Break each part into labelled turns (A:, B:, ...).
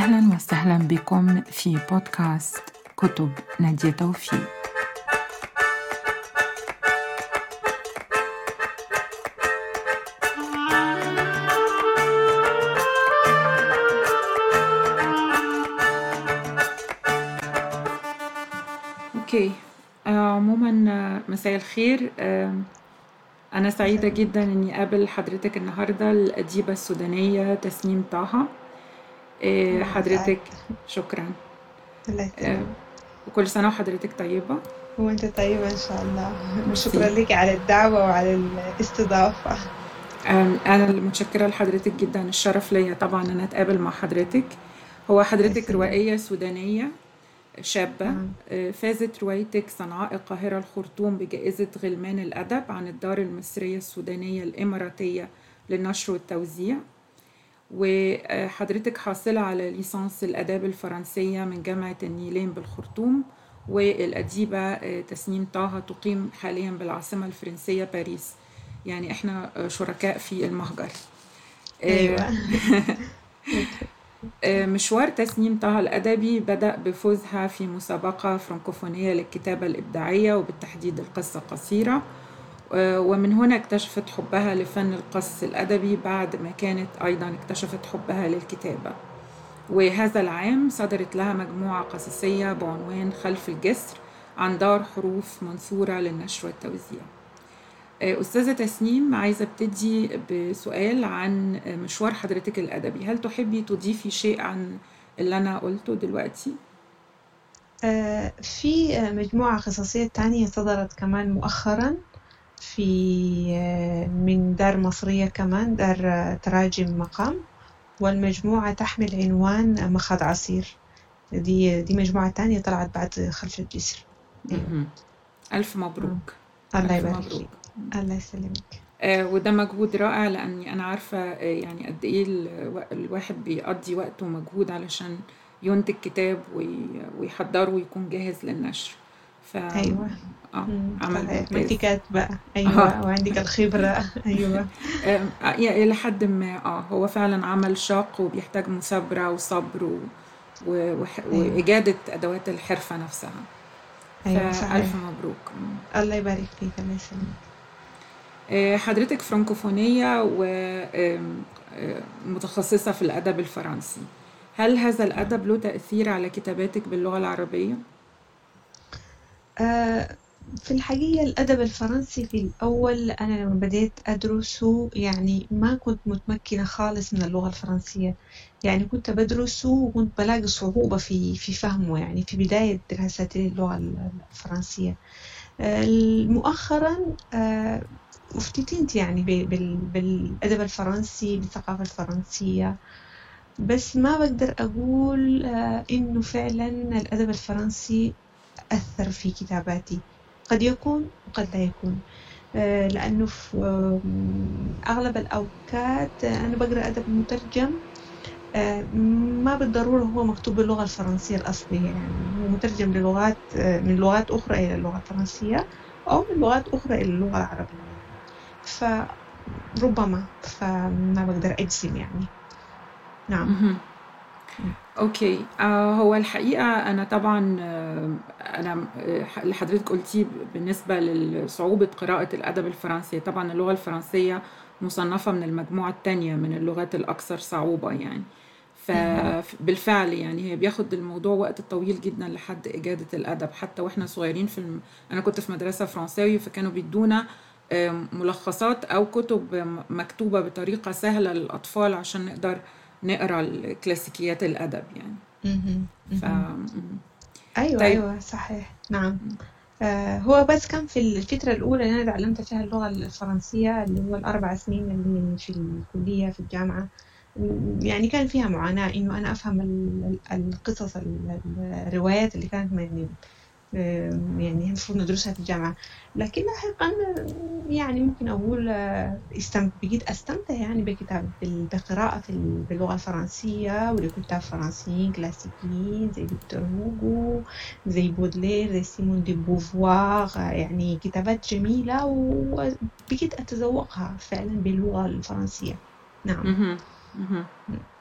A: أهلا وسهلا بكم في بودكاست كتب نادية توفيق. أوكي. عموما مساء الخير. أنا سعيدة جدا إني أقابل حضرتك النهاردة الأديبة السودانية تسنيم طه. حضرتك. شكرا.
B: يسلمك
A: وكل سنة وحضرتك طيبة.
B: وأنت طيبة إن شاء الله. وشكرا لك على الدعوة وعلى الاستضافة.
A: أنا متشكرة لحضرتك جدا. الشرف ليا طبعا إن أتقابل مع حضرتك. هو حضرتك روائية سودانية شابة آه، فازت روايتك صنعاء القاهرة الخرطوم بجائزة غلمان الأدب عن الدار المصرية السودانية الإماراتية للنشر والتوزيع. وحضرتك حاصلة على ليسانس الآداب الفرنسية من جامعة النيلين بالخرطوم والأديبة آه، تسنيم طه تقيم حاليا بالعاصمة الفرنسية باريس. يعني إحنا آه، شركاء في المهجر. آه، آه، مشوار تسنيم طه الأدبي بدأ بفوزها في مسابقة فرنكوفونية للكتابة الإبداعية وبالتحديد القصة القصيرة ومن هنا اكتشفت حبها لفن القص الأدبي بعد ما كانت أيضا اكتشفت حبها للكتابة. وهذا العام صدرت لها مجموعة قصصية بعنوان خلف الجسر عن دار حروف منثورة للنشر والتوزيع. آه، أستاذة تسنيم عايزة ابتدي بسؤال عن مشوار حضرتك الأدبي. هل تحبي تضيفي شيء عن اللي أنا قلته دلوقتي؟
B: آه، في آه، مجموعة قصصية تانية صدرت كمان مؤخرا. في آه، من دار مصرية كمان دار آه، تراجم مقام والمجموعة تحمل عنوان مخاض عصير. دي دي مجموعة تانية طلعت بعد خلف الجسر.
A: ألف
B: آه.
A: مبروك
B: الله
A: ألف
B: يبارك فيك. الله يسلمك.
A: آه، وده مجهود رائع لأني أنا عارفة آه، يعني قد إيه الو- الواحد بيقضي وقت ومجهود علشان ينتج كتاب وي- ويحضره ويكون جاهز للنشر. ف
B: أيوة. آه
A: عمل
B: صحيح ما انت
A: ممتاز
B: كاتبة
A: آه
B: أيوة وعندك
A: آه، يعني إلى حد ما آه هو فعلا عمل شاق وبيحتاج مثابرة وصبر و... و...
B: أيوة.
A: وإجادة أدوات الحرفة نفسها. فألف
B: صحيح.
A: مبروك.
B: الله يبارك فيك الله يسلمك.
A: آه، حضرتك فرنكوفونية ومتخصصة في الأدب الفرنسي. هل هذا الأدب له تأثير على كتاباتك باللغة العربية؟
B: آه، في الحقيقة الأدب الفرنسي في الأول أنا لما بديت أدرسه يعني ما كنت متمكنة خالص من اللغة الفرنسية. يعني كنت بدرسه وكنت بلاقي صعوبة في في فهمه يعني في بداية دراستي للغة الفرنسية. آه، مؤخرا آه، افتتنت يعني بالأدب الفرنسي بالثقافة الفرنسية. بس ما بقدر أقول إنه فعلا الأدب الفرنسي أثر في كتاباتي. قد يكون وقد لا يكون. آه، لأنه في آم، أغلب الأوقات آه، أنا بقرأ أدب مترجم. آه، ما بالضرورة هو مكتوب باللغة الفرنسية الأصلية يعني هو مترجم للغات آه، من لغات أخرى إلى اللغة الفرنسية أو من لغات أخرى إلى اللغة العربية. فربما فما بقدر أجزم يعني. نعم.
A: أوكي. آه هو الحقيقة أنا طبعا آه أنا آه، اللي حضرتك قلتيه بالنسبة لصعوبة قراءة الأدب الفرنسي طبعا اللغة الفرنسية مصنفة من المجموعة التانية من اللغات الأكثر صعوبة يعني. فبالفعل يعني هي بياخد الموضوع وقت طويل جدا لحد إجادة الأدب. حتى وإحنا صغيرين في الم... أنا كنت في مدرسة فرنساوي فكانوا بيدونا ملخصات أو كتب م- مكتوبة بطريقة سهلة للأطفال عشان نقدر نقرأ الكلاسيكيات الأدب يعني. ف.
B: أيوة
A: طيب.
B: أيوة صحيح. نعم. آه، هو بس كان في الفترة الأولى اللي أنا تعلمت فيها اللغة الفرنسية اللي هو الأربع سنين اللي في الكلية في الجامعة. يعني كان فيها معاناة إنه أنا أفهم ال- ال- القصص ال- الروايات اللي كانت من يعني المفروض ندرسها في الجامعة. لكن لاحقا يعني ممكن أقول آه،. بقيت أستمتع يعني بكتاب بال- بقراءة باللغة الفرنسية ولكتاب فرنسيين كلاسيكيين زي فيكتور هوغو زي بودلير زي سيمون دي بوفوار يعني كتابات جميلة وبقيت أتذوقها فعلا باللغة الفرنسية. نعم.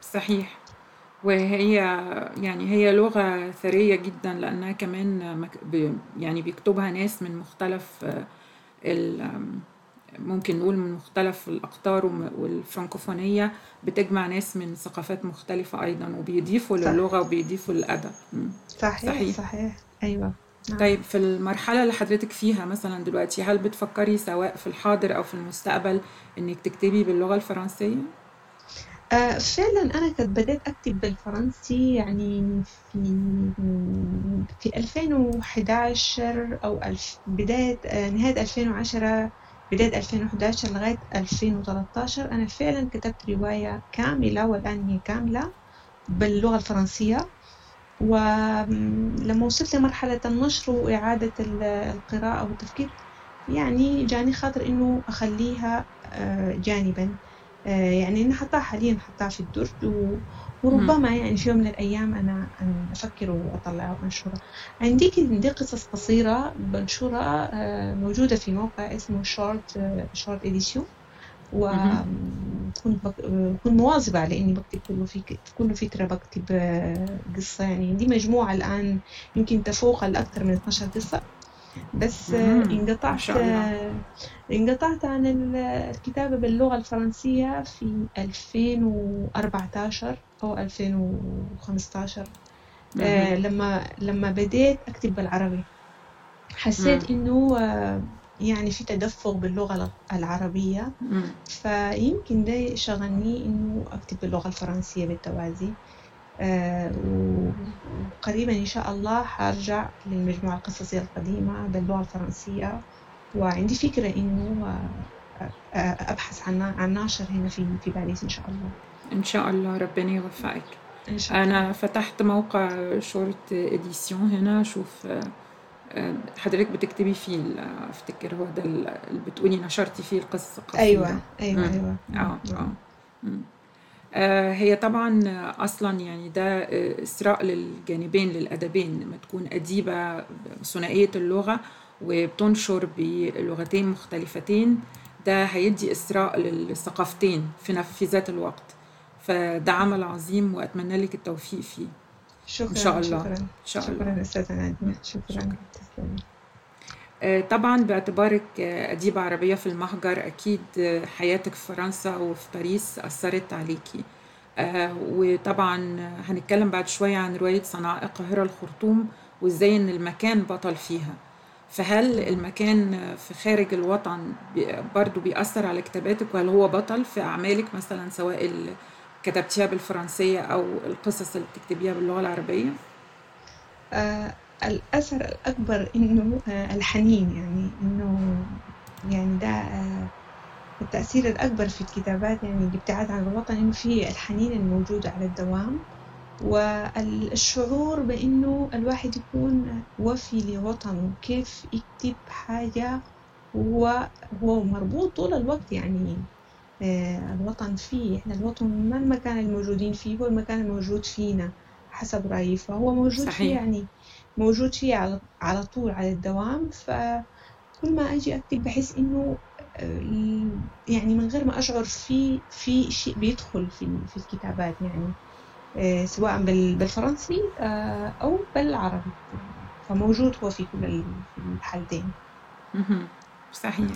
A: صحيح. وهي يعني هي لغة ثرية جدا لأنها كمان يعني بيكتبها ناس من مختلف ممكن نقول من مختلف الأقطار والفرنكوفونية بتجمع ناس من ثقافات مختلفة أيضا وبيضيفوا
B: صح.
A: للغة وبيضيفوا للأدب.
B: صحيح
A: صحيح.
B: صحيح. أيوة. نعم.
A: طيب في المرحلة اللي حضرتك فيها مثلا دلوقتي هل بتفكري سواء في الحاضر أو في المستقبل إنك تكتبي باللغة الفرنسية؟
B: آه فعلا أنا كنت بديت أكتب بالفرنسي يعني في في 2011 أو ألف بداية آه نهاية 2010 بداية 2011 لغاية 2013 أنا فعلا كتبت رواية كاملة والآن هي كاملة باللغة الفرنسية. ولما وصلت لمرحلة النشر وإعادة ال- القراءة والتفكير يعني جاني خاطر إنه أخليها آه، جانبا. يعني أنا حاليا حطها في الدرج و-. وربما يعني في يوم من الأيام أنا أفكر وأطلعها وأنشرها عندي عندي قصص قصيرة بنشرها آه، موجودة في موقع اسمه شورت شورت
A: مهم.
B: وكنت بك... كنت مواظبة على إني بكتب كل فك... كل فترة بكتب آه، قصة يعني عندي مجموعة الآن يمكن تفوق الأكثر من 12 قصة بس انقطعت انقطعت عن ال- الكتابة باللغة الفرنسية في 2014 أو 2015 آه،. لما لما بديت أكتب بالعربي. حسيت إنه آه، يعني في تدفق باللغة العربية. فيمكن ده شغلني إنه أكتب باللغة الفرنسية بالتوازي وقريبا إن شاء الله حرجع للمجموعة القصصية القديمة باللغة الفرنسية. وعندي فكرة إنه آه، آه، أبحث عن عن ناشر هنا في في باريس إن شاء الله.
A: إن شاء الله ربنا يوفقك.
B: إن شاء الله.
A: أنا فتحت موقع شورت إديسيون هنا. آه، آه، حضرتك بتكتبي فيه أفتكر هو ده ال- اللي بتقولي نشرتي فيه القصة
B: أيوة
A: قصيرة.
B: أيوة
A: مم.
B: أيوة. آه
A: آه. آه، هي طبعا أصلا يعني ده آه، إسراء للجانبين للأدبين. لما تكون أديبة ثنائية اللغة وبتنشر بلغتين مختلفتين ده هيدي إسراء للثقافتين في في ذات الوقت. فده عمل عظيم وأتمنى لك التوفيق فيه. إن شاء
B: شكرا
A: الله.
B: شكرا.
A: إن شاء الله.
B: شكرا أستاذة نادية. شكرا.
A: شكرا. آه، طبعا باعتبارك آه، أديبة عربية في المهجر أكيد آه، حياتك في فرنسا وفي باريس أثرت عليكي آه، وطبعا هنتكلم بعد شوية عن رواية صناع القاهرة الخرطوم وإزاي إن المكان بطل فيها. فهل المكان في خارج الوطن برضو بيأثر على كتاباتك؟ وهل هو بطل في أعمالك مثلا سواء كتبتيها بالفرنسية أو القصص اللي بتكتبيها باللغة العربية؟
B: الأثر الأكبر إنه آه الحنين يعني إنه يعني ده آه التأثير الأكبر في الكتابات يعني الابتعاد عن الوطن إنه في الحنين الموجود على الدوام والشعور بإنه الواحد يكون وفي لوطنه كيف يكتب حاجة هو هو مربوط طول الوقت يعني آه، الوطن فيه إحنا الوطن ما المكان الموجودين فيه هو المكان الموجود فينا حسب رأيي فهو موجود فيه
A: صحيح.
B: يعني موجود فيه على على طول على الدوام فكل ما أجي أكتب بحس إنه آه، يعني من غير ما أشعر في في شيء بيدخل في في الكتابات يعني آه، سواء بال- بالفرنسي آه، أو بالعربي. فموجود هو في كل الحالتين.
A: صحيح.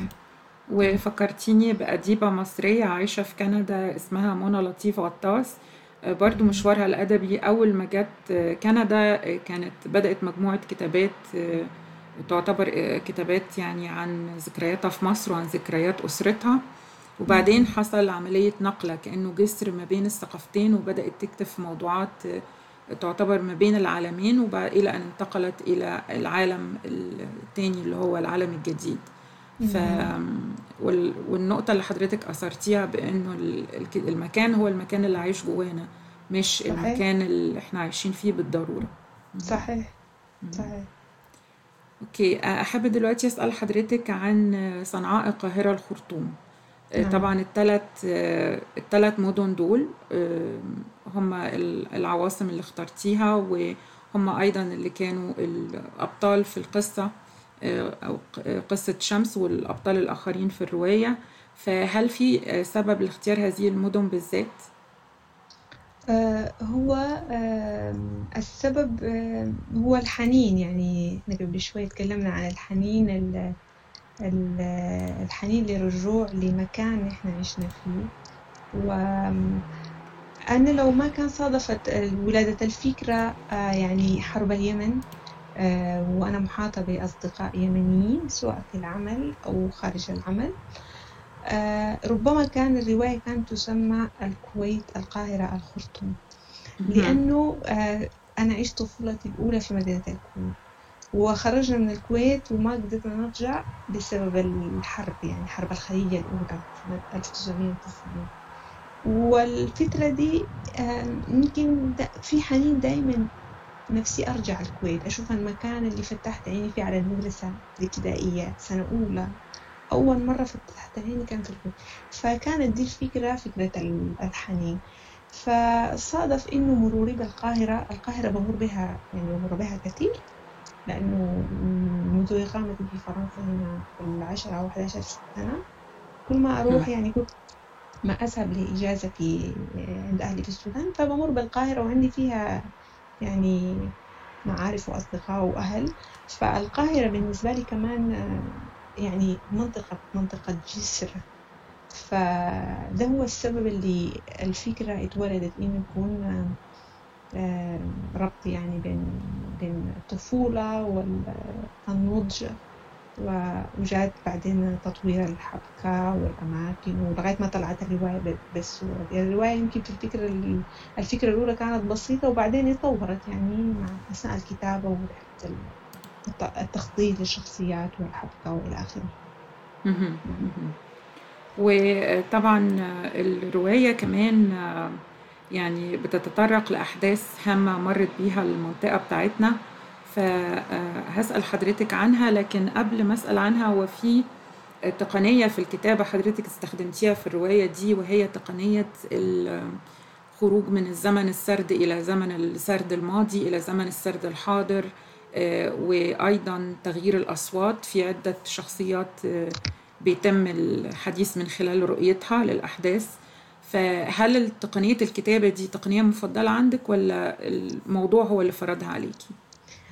A: وفكرتيني بأديبة مصرية عايشة في كندا اسمها منى لطيف غطاس. برضو مشوارها الأدبي أول ما جت كندا كانت بدأت مجموعة كتابات تعتبر كتابات يعني عن ذكرياتها في مصر وعن ذكريات أسرتها. وبعدين حصل عملية نقلة كأنه جسر ما بين الثقافتين وبدأت تكتب في موضوعات تعتبر ما بين العالمين وبعد إلى أن انتقلت إلى العالم التاني اللي هو العالم الجديد. ف وال- والنقطة اللي حضرتك أثرتيها بأنه ال- الك- المكان هو المكان اللي عايش جوانا مش
B: صحيح.
A: المكان اللي إحنا عايشين فيه بالضرورة.
B: صحيح. صحيح.
A: أوكي أحب دلوقتي أسأل حضرتك عن صنعاء القاهرة الخرطوم. آه،
B: نعم.
A: طبعا الثلاث الثلاث مدن دول هم ال- العواصم اللي اخترتيها وهم أيضا اللي كانوا الأبطال في القصة. آه، أو ق- قصة شمس والأبطال الآخرين في الرواية. فهل في آه، سبب لاختيار هذه المدن بالذات؟
B: آه، هو السبب هو الحنين. يعني إحنا قبل شوي تكلمنا عن الحنين ال- ال- الحنين للرجوع لمكان إحنا عشنا فيه. وأنا لو ما كان صادفت ولادة الفكرة آه، يعني حرب اليمن آه، وأنا محاطة بأصدقاء يمنيين سواء في العمل أو خارج العمل. آه، ربما كان الرواية كانت تسمى الكويت القاهرة الخرطوم. لأنه آه، أنا عشت طفولتي الأولى في مدينة الكويت. وخرجنا من الكويت وما قدرنا نرجع بسبب الحرب يعني حرب الخليج الأولى سنة 1990 والفترة دي آه، يمكن في حنين دايما نفسي أرجع الكويت أشوف المكان اللي فتحت عيني فيه على المدرسة الابتدائية سنة أولى. أول مرة فتحت عيني كان في الكويت. فكانت دي الفكرة فكرة ال- الحنين فصادف إنه مروري بالقاهرة القاهرة بمر بها يعني بمر بها كثير لأنه منذ إقامتي في فرنسا هنا العشرة أو 11 سنة كل ما أروح يعني كنت ما أذهب لإجازة في عند أهلي في السودان فبمر بالقاهرة وعندي فيها يعني معارف وأصدقاء وأهل فالقاهرة بالنسبة لي كمان آه، يعني منطقة منطقة جسر. فده هو السبب اللي الفكرة اتولدت إنه يكون آه، آه، ربط يعني بين بين الطفولة والنضج وجات بعدين تطوير الحبكة والأماكن ولغاية ما طلعت الرواية بالصورة دي. الرواية يمكن في الفكرة ال- الفكرة الأولى كانت بسيطة وبعدين اتطورت يعني مع أثناء الكتابة ورحلة ال- الت- التخطيط للشخصيات والحبكة وإلى آخره.
A: وطبعا الرواية كمان يعني بتتطرق لأحداث هامة مرت بيها المنطقة بتاعتنا. فهسأل حضرتك عنها لكن قبل ما أسأل عنها هو في تقنية في الكتابة حضرتك استخدمتيها في الرواية دي وهي تقنية الخروج من الزمن السرد إلى زمن السرد الماضي إلى زمن السرد الحاضر آه، وأيضا تغيير الأصوات في عدة شخصيات آه، بيتم الحديث من خلال رؤيتها للأحداث. فهل تقنية الكتابة دي تقنية مفضلة عندك ولا الموضوع هو اللي فرضها عليكي؟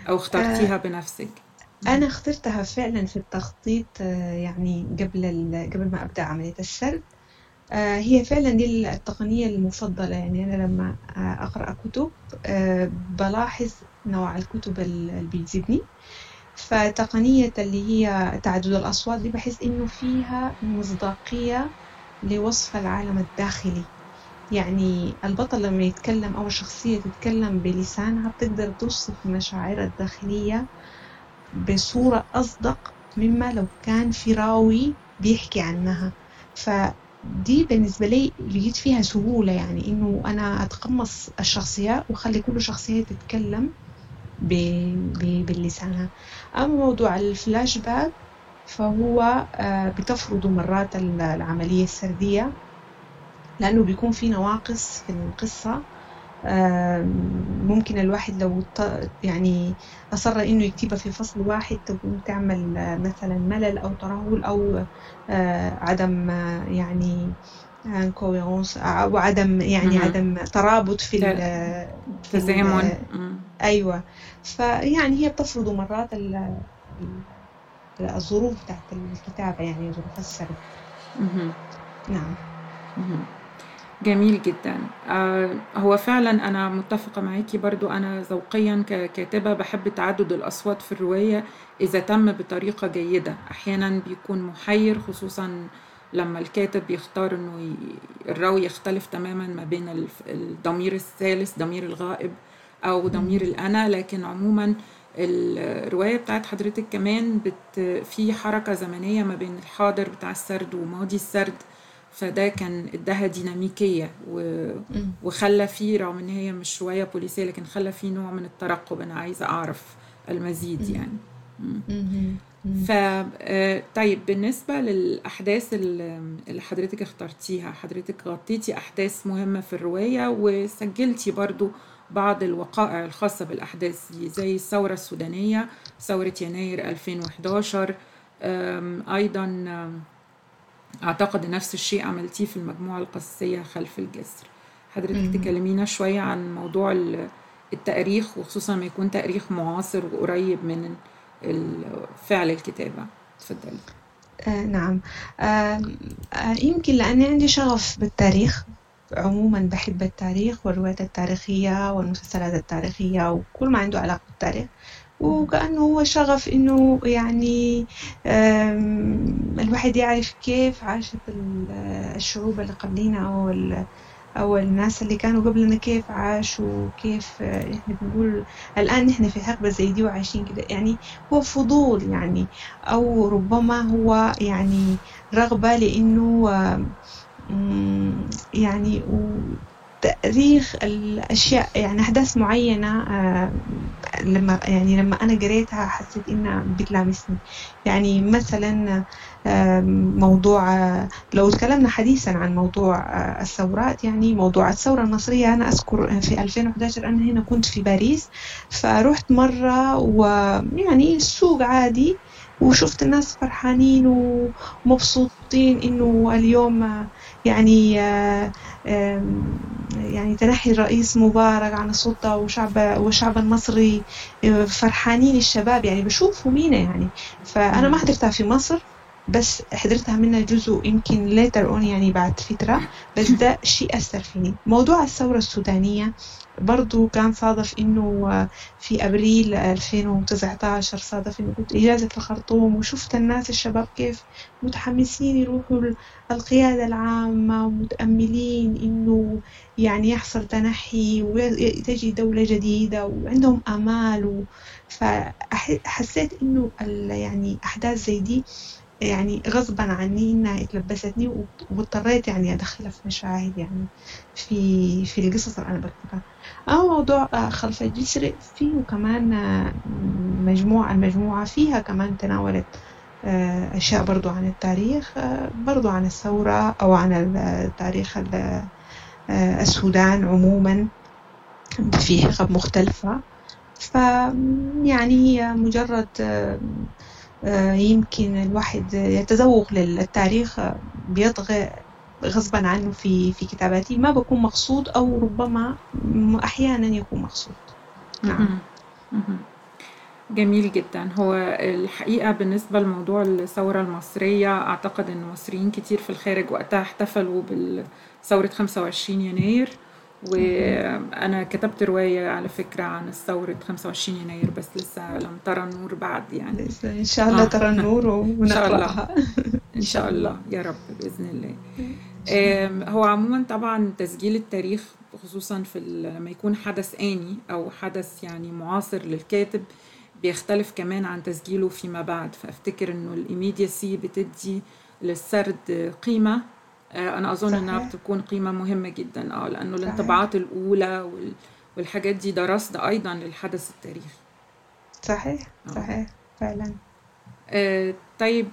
A: أو اخترتيها بنفسك؟
B: أنا اخترتها فعلا في التخطيط آه، يعني قبل قبل ما أبدأ عملية السرد آه، هي فعلا دي التقنية المفضلة. يعني أنا لما آه، أقرأ كتب آه، بلاحظ نوع الكتب ال- اللي بيجذبني. فتقنية اللي هي تعدد الأصوات دي بحس إنه فيها مصداقية لوصف العالم الداخلي. يعني البطل لما يتكلم أو الشخصية تتكلم بلسانها بتقدر توصف مشاعرها الداخلية بصورة أصدق مما لو كان في راوي بيحكي عنها. فدي بالنسبة لي لقيت فيها سهولة يعني إنه أنا أتقمص الشخصيات وأخلي كل شخصية تتكلم بلسانها. أما موضوع الفلاش باك فهو آه، بتفرض مرات ال- العملية السردية. لأنه بيكون في نواقص في القصة ممكن الواحد لو يعني أصر إنه يكتبها في فصل واحد تكون تعمل آه، مثلا ملل أو ترهل أو آه، عدم آه، يعني coherence أو عدم يعني. عدم ترابط في ال- في ال-
A: تزامن مم.
B: أيوة فيعني هي بتفرض مرات ال- ال- الظروف بتاعت الكتابة يعني ظروف السرد. نعم
A: مهم. جميل جدا. آه هو فعلا أنا متفقة معاكي برضو. أنا ذوقيا ككاتبة بحب تعدد الأصوات في الرواية إذا تم بطريقة جيدة. أحيانا بيكون محير خصوصا لما الكاتب يختار إنه ي... الراوي يختلف تماما ما بين الضمير الثالث ضمير الغائب أو ضمير الأنا. لكن عموما الرواية بتاعت حضرتك كمان بت... في حركة زمنية ما بين الحاضر بتاع السرد وماضي السرد. فده كان اداها ديناميكية و... وخلى فيه رغم إن هي مش رواية بوليسية لكن خلى فيه نوع من الترقب. أنا عايزة أعرف المزيد. يعني. ف آه، طيب بالنسبة للأحداث اللي حضرتك اخترتيها حضرتك غطيتي أحداث مهمة في الرواية وسجلتي برضو بعض الوقائع الخاصة بالأحداث دي زي الثورة السودانية ثورة يناير 2011 آم، أيضا آم، أعتقد نفس الشيء عملتيه في المجموعة القصصية خلف الجسر. حضرتك. تكلمينا شوية عن موضوع ال- التأريخ وخصوصا ما يكون تأريخ معاصر وقريب من فعل الكتابة. اتفضلي.
B: آه نعم. آه آه يمكن لأني عندي شغف بالتاريخ. عموما بحب التاريخ والروايات التاريخية والمسلسلات التاريخية وكل ما عنده علاقة بالتاريخ. وكأنه هو شغف إنه يعني الواحد يعرف كيف عاشت ال- الشعوب اللي قبلينا أو أو الناس اللي كانوا قبلنا كيف عاشوا كيف آه، إحنا بنقول الآن نحن في حقبة زي دي وعايشين كده. يعني هو فضول يعني أو ربما هو يعني رغبة لأنه يعني تأريخ الأشياء يعني أحداث معينة آه، لما يعني لما أنا قريتها حسيت إنها بتلامسني. يعني مثلا موضوع لو تكلمنا حديثا عن موضوع آه، الثورات يعني موضوع الثورة المصرية أنا أذكر في 2011 أنا هنا كنت في باريس فرحت مرة ويعني السوق عادي وشفت الناس فرحانين ومبسوطين إنه اليوم يعني آه، يعني تنحي الرئيس مبارك عن السلطة وشعب والشعب المصري آه، فرحانين الشباب يعني بشوفهم هنا يعني. فأنا ما حضرتها في مصر بس حضرتها منها جزء يمكن later on يعني بعد فترة بس ده شيء أثر فيني. موضوع الثورة السودانية برضو كان صادف إنه آه، في أبريل 2019 صادف إنه كنت إجازة الخرطوم وشفت الناس الشباب كيف متحمسين يروحوا ال- القيادة العامة ومتأملين إنه يعني يحصل تنحي وتجي دولة جديدة وعندهم آمال. فحسيت إنه يعني أحداث زي دي يعني غصبا عني إنها اتلبستني واضطريت يعني أدخلها في مشاهد يعني في في القصص اللي أنا بكتبها. أما موضوع آه، خلف الجسر فيه كمان آه، مجموعة المجموعة فيها كمان تناولت آه، أشياء برضو عن التاريخ برضو عن الثورة أو عن ال- تاريخ ال- آه، السودان عموما. في حقب مختلفة. ف يعني هي مجرد يمكن الواحد يتذوق للتاريخ آه، بيطغى غصبا عنه في في كتاباتي ما بكون مقصود أو ربما أحيانا يكون مقصود. نعم.
A: جميل جدا. هو الحقيقة بالنسبة لموضوع الثورة المصرية أعتقد أن مصريين كتير في الخارج وقتها احتفلوا بثورة 25 يناير. وأنا كتبت رواية على فكرة عن ثورة 25 يناير بس لسه لم ترى النور بعد يعني.
B: إن شاء الله
A: آه.
B: ترى النور
A: شاء الله.
B: ونقرأها.
A: إن شاء الله. يا رب بإذن الله. هو عموما طبعا تسجيل التاريخ خصوصا في لما يكون حدث آني أو حدث يعني معاصر للكاتب بيختلف كمان عن تسجيله فيما بعد. فأفتكر إنه الإيميديسي بتدي للسرد قيمة آه، أنا أظن إنها
B: صحيح.
A: بتكون قيمة مهمة جدا آه لأنه
B: صحيح.
A: الانطباعات الأولى وال- والحاجات دي ده رصد أيضا للحدث التاريخي.
B: صحيح
A: آه.
B: صحيح فعلا.
A: آه، طيب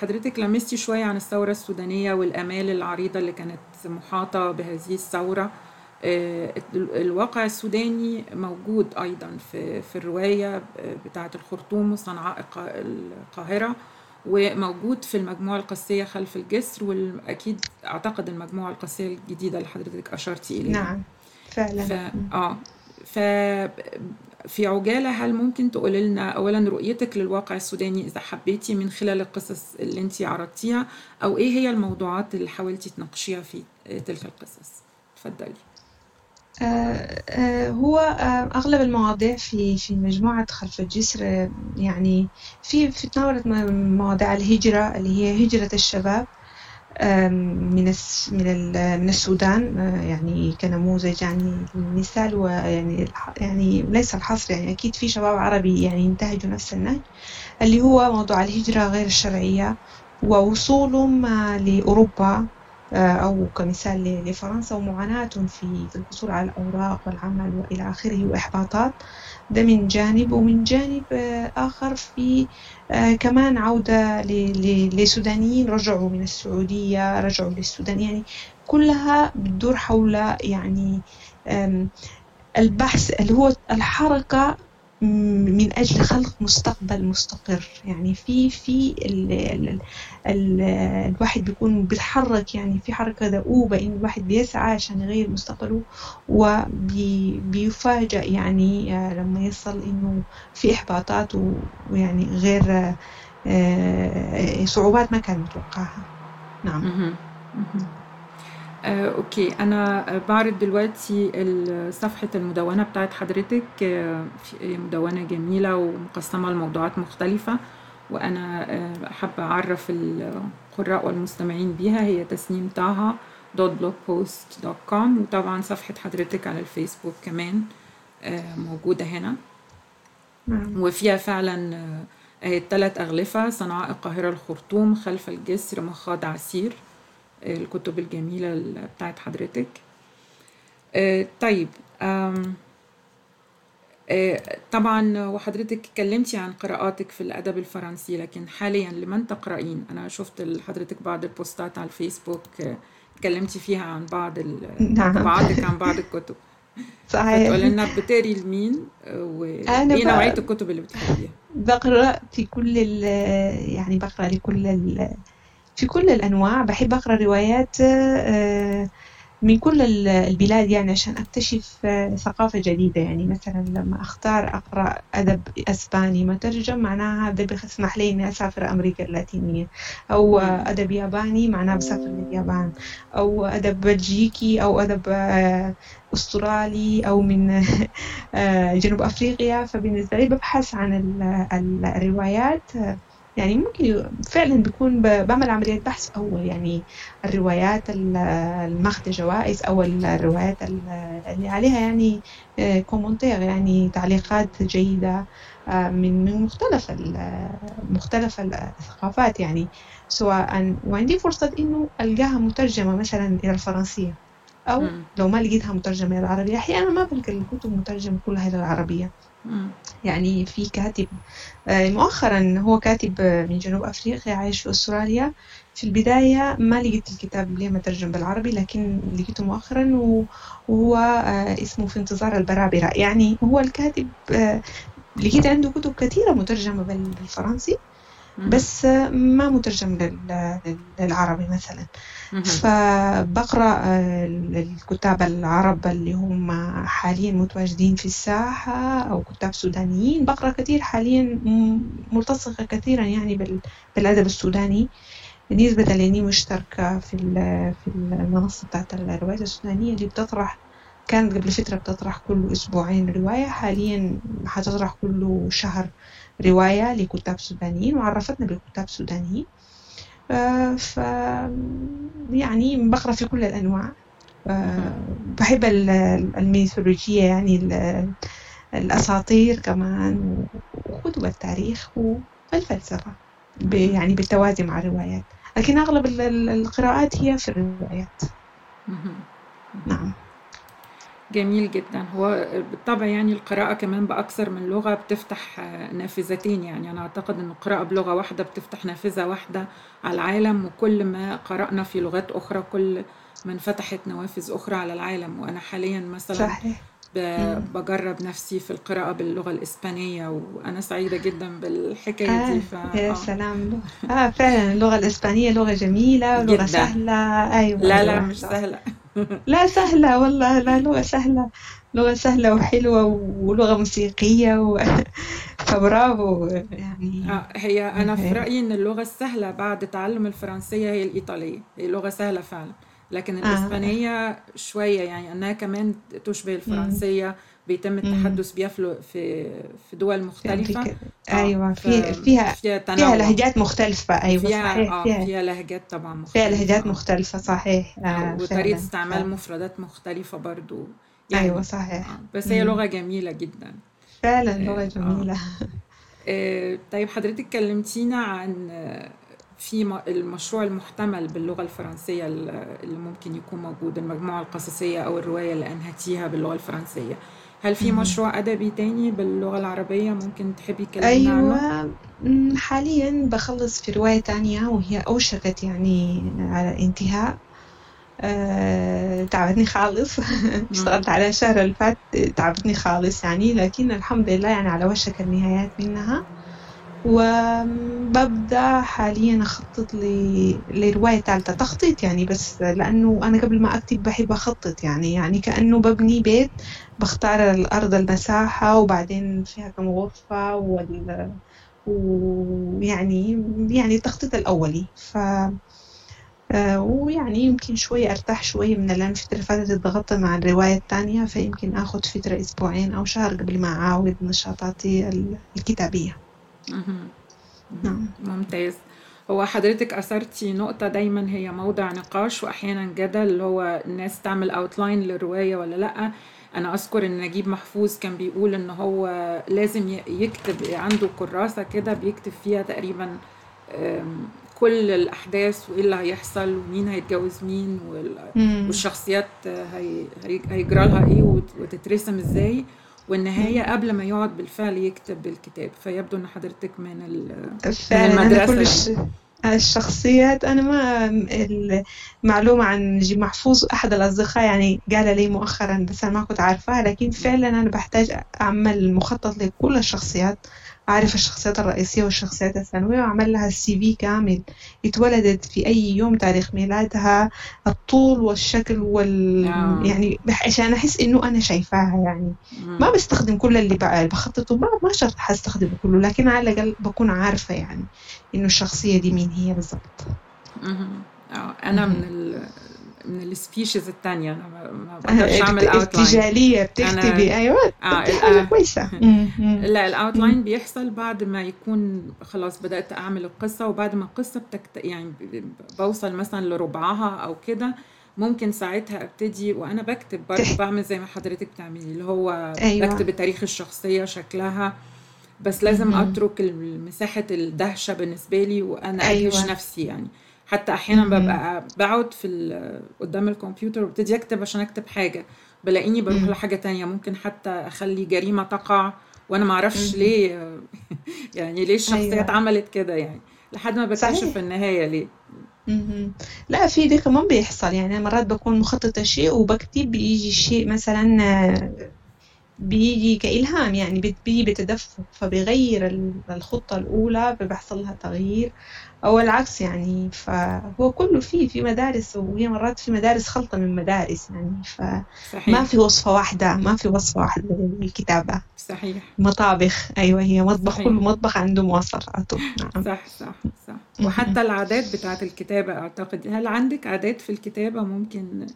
A: حضرتك لمستي شوية عن الثورة السودانية والآمال العريضة اللي كانت محاطة بهذه الثورة. آه، ال- الواقع السوداني موجود أيضا في في الرواية بتاعة الخرطوم وصنعاء القا- القاهرة. وموجود في المجموعة القصية خلف الجسر وأكيد أعتقد المجموعة القصية الجديدة اللي حضرتك أشرتي إليها.
B: نعم
A: ف
B: فعلا مم.
A: آه ف في عجالة هل ممكن تقولي لنا أولا رؤيتك للواقع السوداني إذا حبيتي من خلال القصص اللي أنت عرضتيها أو إيه هي الموضوعات اللي حاولتي تناقشيها في تلك القصص؟ اتفضلي
B: آه، آه، هو آه، أغلب المواضيع في في مجموعة خلف الجسر آه، يعني في في تناولت مواضيع الهجرة اللي هي هجرة الشباب من من من السودان آه، يعني كنموذج يعني مثال ويعني يعني ليس الحصر يعني أكيد في شباب عربي يعني ينتهجوا نفس النهج اللي هو موضوع الهجرة غير الشرعية ووصولهم آه، لأوروبا آه، أو كمثال لفرنسا ومعاناتهم في الحصول على الأوراق والعمل وإلى آخره وإحباطات. ده من جانب. ومن جانب آه، آخر في آه، كمان عودة لسودانيين. رجعوا من السعودية رجعوا للسودان. يعني كلها بتدور حول يعني البحث اللي هو الحركة من أجل خلق مستقبل مستقر. يعني في في ال ال ال الواحد بيكون بيتحرك يعني في حركة دؤوبة إن الواحد بيسعى عشان يغير مستقبله وبيفاجأ يعني لما يصل إنه في إحباطات ويعني غير صعوبات ما كان متوقعها. نعم.
A: آه، okay. أنا بعرض دلوقتي صفحة المدونة بتاعت حضرتك. آه، مدونة جميلة ومقسمة لموضوعات مختلفة وأنا آه، حابة أعرف القراء والمستمعين بيها. هي تسنيم طه dot blogspot dot com وطبعا صفحة حضرتك على الفيسبوك كمان موجودة هنا.
B: نعم.
A: وفيها فعلا ثلاث أغلفة صنعاء القاهرة الخرطوم خلف الجسر مخاض عسير. الكتب الجميلة بتاعت حضرتك. طيب طبعا وحضرتك اتكلمتي عن قراءاتك في الأدب الفرنسي لكن حاليا لمن تقرأين؟ أنا شفت حضرتك بعض البوستات على الفيسبوك اتكلمتي فيها عن بعض
B: نعم.
A: بعضك عن بعض الكتب.
B: صحيح.
A: فتقولي لنا بتقري لمين وايه نوعية الكتب اللي بتحبيها؟
B: بقرأ في كل يعني بقرأ لكل في كل الأنواع. بحب أقرأ روايات من كل البلاد يعني عشان أكتشف ثقافة جديدة. يعني مثلا لما أختار أقرأ أدب أسباني مترجم معناها ده بيسمح لي إني أسافر أمريكا اللاتينية. أو أدب ياباني معناها بسافر لليابان. أو أدب بلجيكي أو أدب أسترالي أو من جنوب أفريقيا. فبالنسبة لي ببحث عن الروايات يعني ممكن فعلا بيكون بعمل عملية بحث أول يعني الروايات الماخذة جوائز أو الروايات اللي عليها يعني كومنتير يعني تعليقات جيدة من من مختلف مختلف الثقافات يعني. سواء وعندي فرصة إنه ألقاها مترجمة مثلا إلى الفرنسية أو لو ما لقيتها مترجمة إلى العربية أحيانا ما بلقى الكتب مترجمة كلها إلى العربية. يعني في كاتب مؤخرا هو كاتب من جنوب أفريقيا عايش في أستراليا. في البداية ما لقيت الكتاب ليه مترجم بالعربي لكن لقيته مؤخرا وهو اسمه في انتظار البرابرة. يعني هو الكاتب لقيت عنده كتب كثيرة مترجمة بالفرنسي بس ما مترجم للعربي مثلا. فبقرأ الكتاب العرب اللي هم حاليا متواجدين في الساحة أو كتاب سودانيين. بقرأ كثير حاليا ملتصقة كثيرا يعني بالأدب السوداني. بالنسبة لأني مشتركة في في المنصة بتاعت الروايات السودانية اللي بتطرح كانت قبل فترة بتطرح كل أسبوعين رواية. حاليا حتطرح كل شهر رواية لكتاب سودانيين وعرفتنا بالكتاب السودانيين ف يعني بقرأ في كل الأنواع. بحب الميثولوجية يعني الأساطير كمان وكتب التاريخ والفلسفة يعني بالتوازي مع الروايات. لكن أغلب القراءات هي في الروايات. نعم.
A: جميل جدا. هو بالطبع يعني القراءة كمان بأكثر من لغة بتفتح نافذتين. يعني أنا أعتقد أن القراءة بلغة واحدة بتفتح نافذة واحدة على العالم وكل ما قرأنا في لغات أخرى كل ما انفتحت نوافذ أخرى على العالم. وأنا حاليا مثلا
B: صحيح.
A: بجرب نفسي في القراءة باللغة الإسبانية وأنا سعيدة جدا بالحكاية
B: آه
A: دي.
B: ف... يا سلام. آه فعلا اللغة الإسبانية لغة جميلة ولغة سهلة. أيوة
A: لا لا مش سهلة.
B: لا سهلة والله لا لغة سهلة لغة سهلة وحلوة ولغة موسيقية و... فبرافو يعني.
A: آه هي أنا في رأيي إن اللغة السهلة بعد تعلم الفرنسية هي الإيطالية هي لغة سهلة فعلا. لكن الإسبانية آه. شوية يعني أنها كمان تشبه الفرنسية. بيتم التحدث بيها في في دول مختلفة.
B: يعني أيوة في فيها فيها, فيها لهجات مختلفة. أيوة
A: فيها
B: صحيح
A: آه فيها, فيها لهجات طبعا مختلفة.
B: فيها لهجات مختلفة صحيح.
A: آه وطريقة استعمال مفردات مختلفة برضو.
B: يعني أيوة صحيح.
A: آه بس هي لغة جميلة جدا.
B: فعلا لغة جميلة.
A: آه طيب حضرتك كلمتينا عن في المشروع المحتمل باللغة الفرنسية اللي ممكن يكون موجود المجموعة القصصية أو الرواية اللي أنهتيها باللغة الفرنسية. هل في مشروع أدبي تاني باللغة العربية ممكن تحبي تكلمينا
B: أيوة
A: عنه؟
B: حاليا بخلص في رواية تانية وهي أوشكت يعني على الانتهاء آه، تعبتني خالص. اشتغلت على الشهر اللي فات تعبتني خالص يعني لكن الحمد لله يعني على وشك النهايات منها. وببدأ حاليا أخطط ل... لرواية ثالثة تخطيط يعني بس لأنه أنا قبل ما أكتب بحب أخطط يعني يعني كأنه ببني بيت بختار الأرض المساحة وبعدين فيها كم غرفة وال... ويعني يعني التخطيط الأولي. ف آه، ويعني يمكن شوي أرتاح شوي من لأن الفترة اللي فاتت اتضغطت مع الرواية الثانية فيمكن أخذ فترة أسبوعين أو شهر قبل ما أعاود نشاطاتي الكتابية.
A: ممتاز. هو حضرتك أثرتي نقطة دايما هي موضع نقاش وأحيانا جدل اللي هو الناس تعمل أوتلاين للرواية ولا لأ. أنا أذكر إن نجيب محفوظ كان بيقول إن هو لازم يكتب عنده كراسة كده بيكتب فيها تقريبا كل الأحداث وإيه اللي هيحصل ومين هيتجوز مين والشخصيات هيجرى لها إيه وتترسم إزاي. والنهاية قبل ما يقعد بالفعل يكتب الكتاب فيبدو إن حضرتك من,
B: من المدرسة كل الشخصيات أنا ما المعلومة عن نجيب محفوظ أحد الأصدقاء يعني قال لي مؤخرا بس أنا ما كنت عارفاها لكن فعلا أنا بحتاج أعمل مخطط لكل الشخصيات. أعرف الشخصيات الرئيسية والشخصيات الثانوية وأعمل لها السي في كامل. اتولدت في أي يوم تاريخ ميلادها. الطول والشكل وال آه. يعني عشان أحس إنه أنا شايفاها يعني. ما بستخدم كل اللي بخططه ما ما شرط حستخدمه كله لكن على الأقل بكون عارفة يعني إنه الشخصية دي مين هي بالضبط.
A: أنا من ال من ال species الثانية أنا ما بقدرش أعمل
B: outline ارتجاليه بتكتبي. أيوه آه حاجة كويسة.
A: لا ال outline بيحصل بعد ما يكون خلاص بدأت أعمل القصة وبعد ما القصة بتكت... يعني بوصل مثلا لربعها أو كده ممكن ساعتها أبتدي وأنا بكتب برضه بعمل زي ما حضرتك بتعملي اللي هو أيوة. بكتب تاريخ الشخصية شكلها. بس لازم أترك مساحه الدهشة بالنسبة لي وأنا أيوة. ادهش نفسي يعني. حتى أحيانا ببقى بقعد في قدام الكمبيوتر وابتدي أكتب عشان أكتب حاجة بلاقيني بروح لحاجة تانية ممكن حتى أخلي جريمة تقع وأنا ما أعرفش ليه يعني ليه الشخصية أيوة. اتعملت كده يعني لحد ما بكتشف النهاية ليه.
B: لا في دي كمان بيحصل يعني مرات بكون مخططة شيء وبكتب بيجي شيء مثلا بيجي كإلهام يعني بيجي بتدفق فبيغير الخطة الأولى بيحصل لها تغيير. أو العكس يعني فهو كله فيه في مدارس وهي مرات في مدارس خلطة من مدارس يعني فما في وصفة واحدة ما في وصفة واحدة للكتابة.
A: صحيح.
B: مطابخ أيوة هي مطبخ صحيح. كل مطبخ عنده مواصفاته
A: نعم. صح صح صح. وحتى العادات بتاعت الكتابة أعتقد هل عندك عادات في الكتابة ممكن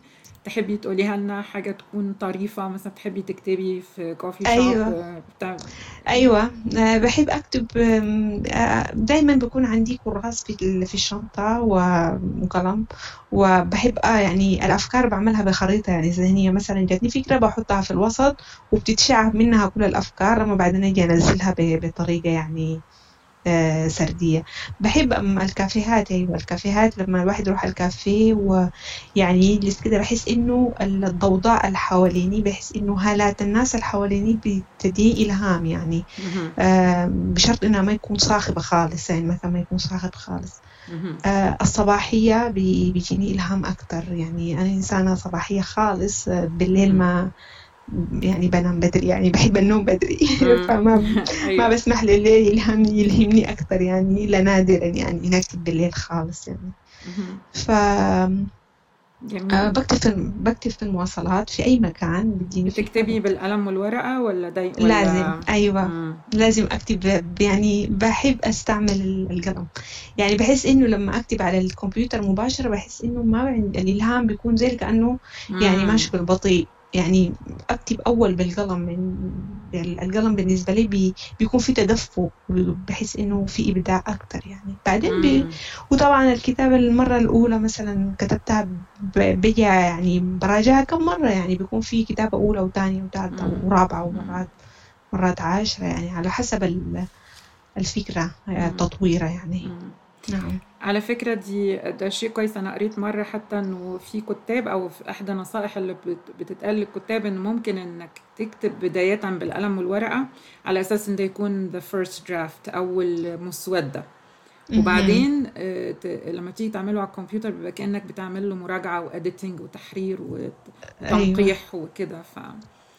A: تحبي تقوليها لنا حاجة تكون طريفة مثلا تحبي تكتبي في كوفي
B: شوب أيوة. بتاع أيوة آه، بحب أكتب آه، دايما بكون عندي كراس في في الشنطة وقلم وبحب آه يعني الأفكار بعملها بخريطة يعني ذهنية مثلا جاتني فكرة بحطها في الوسط وبتتشعب منها كل الأفكار أما بعدين أجي أنزلها بطريقة يعني آه، سردية. بحب أما الكافيهات أيوة الكافيهات لما الواحد يروح الكافيه ويعني يجلس كده بحس إنه الضوضاء اللي حواليني بحس إنه هالات الناس اللي حواليني بتدي إلهام يعني. آه بشرط إنها ما يكون صاخبة خالص يعني المكان ما يكون صاخب خالص. آه الصباحية بيجيني إلهام أكتر. يعني أنا إنسانة صباحية خالص آه، بالليل ما يعني بنام بدري يعني بحب النوم بدري. فما أيوة. ما بسمح لليل يلهمني يلهمني أكثر يعني إلا نادرا يعني نكتب بالليل خالص يعني. ف جميل. آه بكتب في بكتب في المواصلات في أي مكان
A: بديني بتكتبي بالقلم والورقة ولا داي
B: ولا لازم. أيوه. مم. لازم أكتب يعني بحب أستعمل القلم. يعني بحس إنه لما أكتب على الكمبيوتر مباشرة بحس إنه ما عندي الإلهام بيكون زي كأنه يعني ماشي بالبطيء يعني أكتب أول بالقلم من القلم بالنسبة لي بي بيكون في تدفق بحس إنه في إبداع أكتر يعني. بعدين بي وطبعا الكتابة المرة الأولى مثلا كتبتها بيجي يعني براجعها كم مرة يعني بيكون في كتابة أولى وثانية وثالثة ورابعة ومرات مرات عاشره يعني على حسب الفكرة التطويره يعني.
A: نعم. على فكرة دي ده شيء كويس. أنا قريت مرة حتى إنه في كتاب أو في إحدى النصائح اللي بتتقال للكتاب إن ممكن إنك تكتب بداية بالقلم والورقة على أساس إن ده يكون the first draft أول مسودة وبعدين آه، لما تيجي تعمله على الكمبيوتر بيبقى كأنك بتعمل له مراجعة وإديتنج وتحرير وتنقيح وكده.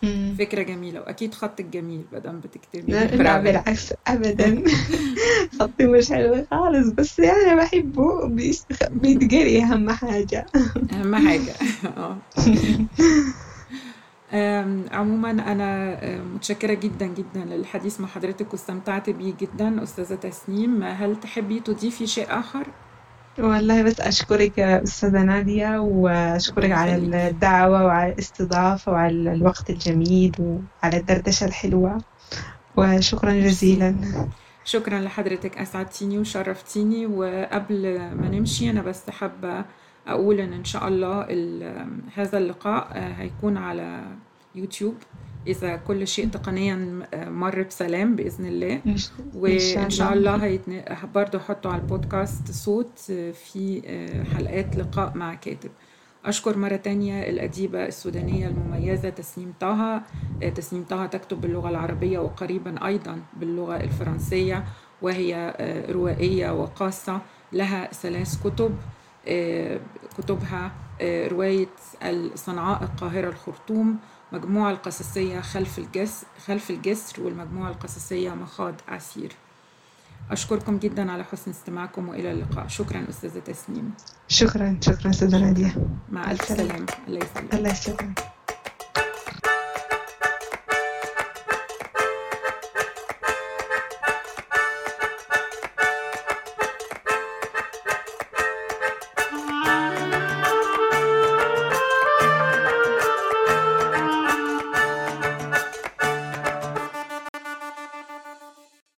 B: مم.
A: ففكرة جميلة وأكيد خطك جميل مادام بتكتبي.
B: لا بالعكس ابدا. خطي مش حلو خالص بس يعني بحبه بيتقري أهم حاجة.
A: أهم حاجة. آه. عموما أنا أم، متشكرة جدا جدا للحديث مع حضرتك واستمتعت بيه جدا أستاذة تسنيم. هل تحبي تضيفي شيء آخر؟
B: والله بس أشكرك يا أستاذة نادية وأشكرك على. الدعوة وعلى الاستضافة وعلى الوقت الجميل وعلى الدردشة الحلوة. وشكرا جزيلا.
A: شكرا لحضرتك أسعدتيني وشرفتيني. وقبل ما نمشي أنا بس حابة أقول إن إن شاء الله ال- هذا اللقاء هيكون على يوتيوب. إذا كل شيء تقنيا آه، مر بسلام بإذن الله. وإن شاء الله هيتن... برضه هحطه على البودكاست صوت آه، في آه، حلقات لقاء مع كاتب. أشكر مرة تانية الأديبة السودانية المميزة تسنيم طه تسنيم طه تكتب باللغة العربية وقريبا أيضا باللغة الفرنسية وهي روائية وقاصة. لها ثلاث كتب كتبها رواية صنعاء القاهرة الخرطوم مجموعة القصصية خلف الجسر خلف الجسر والمجموعة القصصية مخاض عسير. أشكركم جدا على حسن استماعكم وإلى اللقاء. شكرا أستاذة تسنيم.
B: شكرا شكرا أستاذة نادية
A: مع ألف
B: السلام.
A: سلامة الله يسلمك.
B: الله يسلمك.